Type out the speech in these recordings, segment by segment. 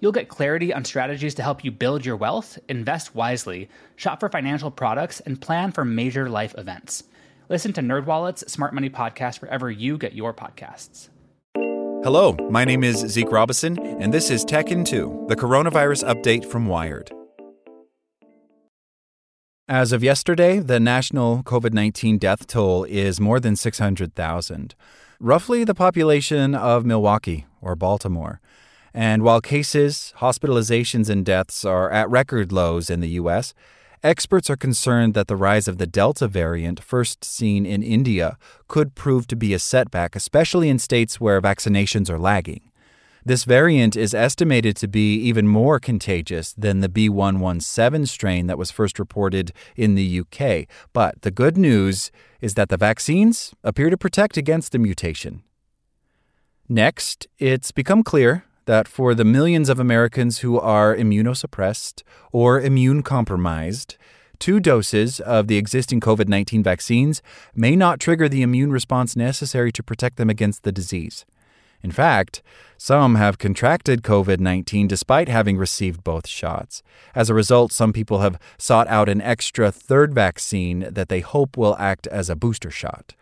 You'll get clarity on strategies to help you build your wealth, invest wisely, shop for financial products, and plan for major life events. Listen to NerdWallet's Smart Money Podcast wherever you get your podcasts. Hello, my name is Zeke Robison, and this is Tech in 2, the coronavirus update from Wired. As of yesterday, the national COVID 19 death toll is more than 600,000, roughly the population of Milwaukee or Baltimore. And while cases, hospitalizations, and deaths are at record lows in the U.S., Experts are concerned that the rise of the Delta variant, first seen in India, could prove to be a setback, especially in states where vaccinations are lagging. This variant is estimated to be even more contagious than the B117 strain that was first reported in the UK. But the good news is that the vaccines appear to protect against the mutation. Next, it's become clear that for the millions of Americans who are immunosuppressed or immune compromised, two doses of the existing COVID 19 vaccines may not trigger the immune response necessary to protect them against the disease. In fact, some have contracted COVID 19 despite having received both shots. As a result, some people have sought out an extra third vaccine that they hope will act as a booster shot.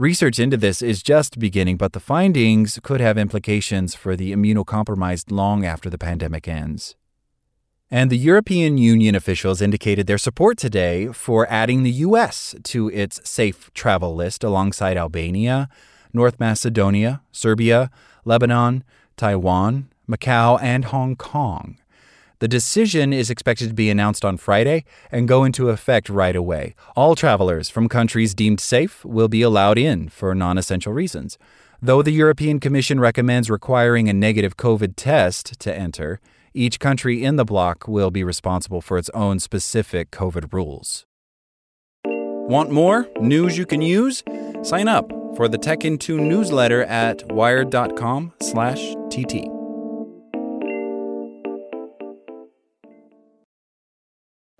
Research into this is just beginning, but the findings could have implications for the immunocompromised long after the pandemic ends. And the European Union officials indicated their support today for adding the U.S. to its safe travel list alongside Albania, North Macedonia, Serbia, Lebanon, Taiwan, Macau, and Hong Kong. The decision is expected to be announced on Friday and go into effect right away. All travelers from countries deemed safe will be allowed in for non essential reasons. Though the European Commission recommends requiring a negative COVID test to enter, each country in the bloc will be responsible for its own specific COVID rules. Want more news you can use? Sign up for the Tech in 2 newsletter at wired.com/tt.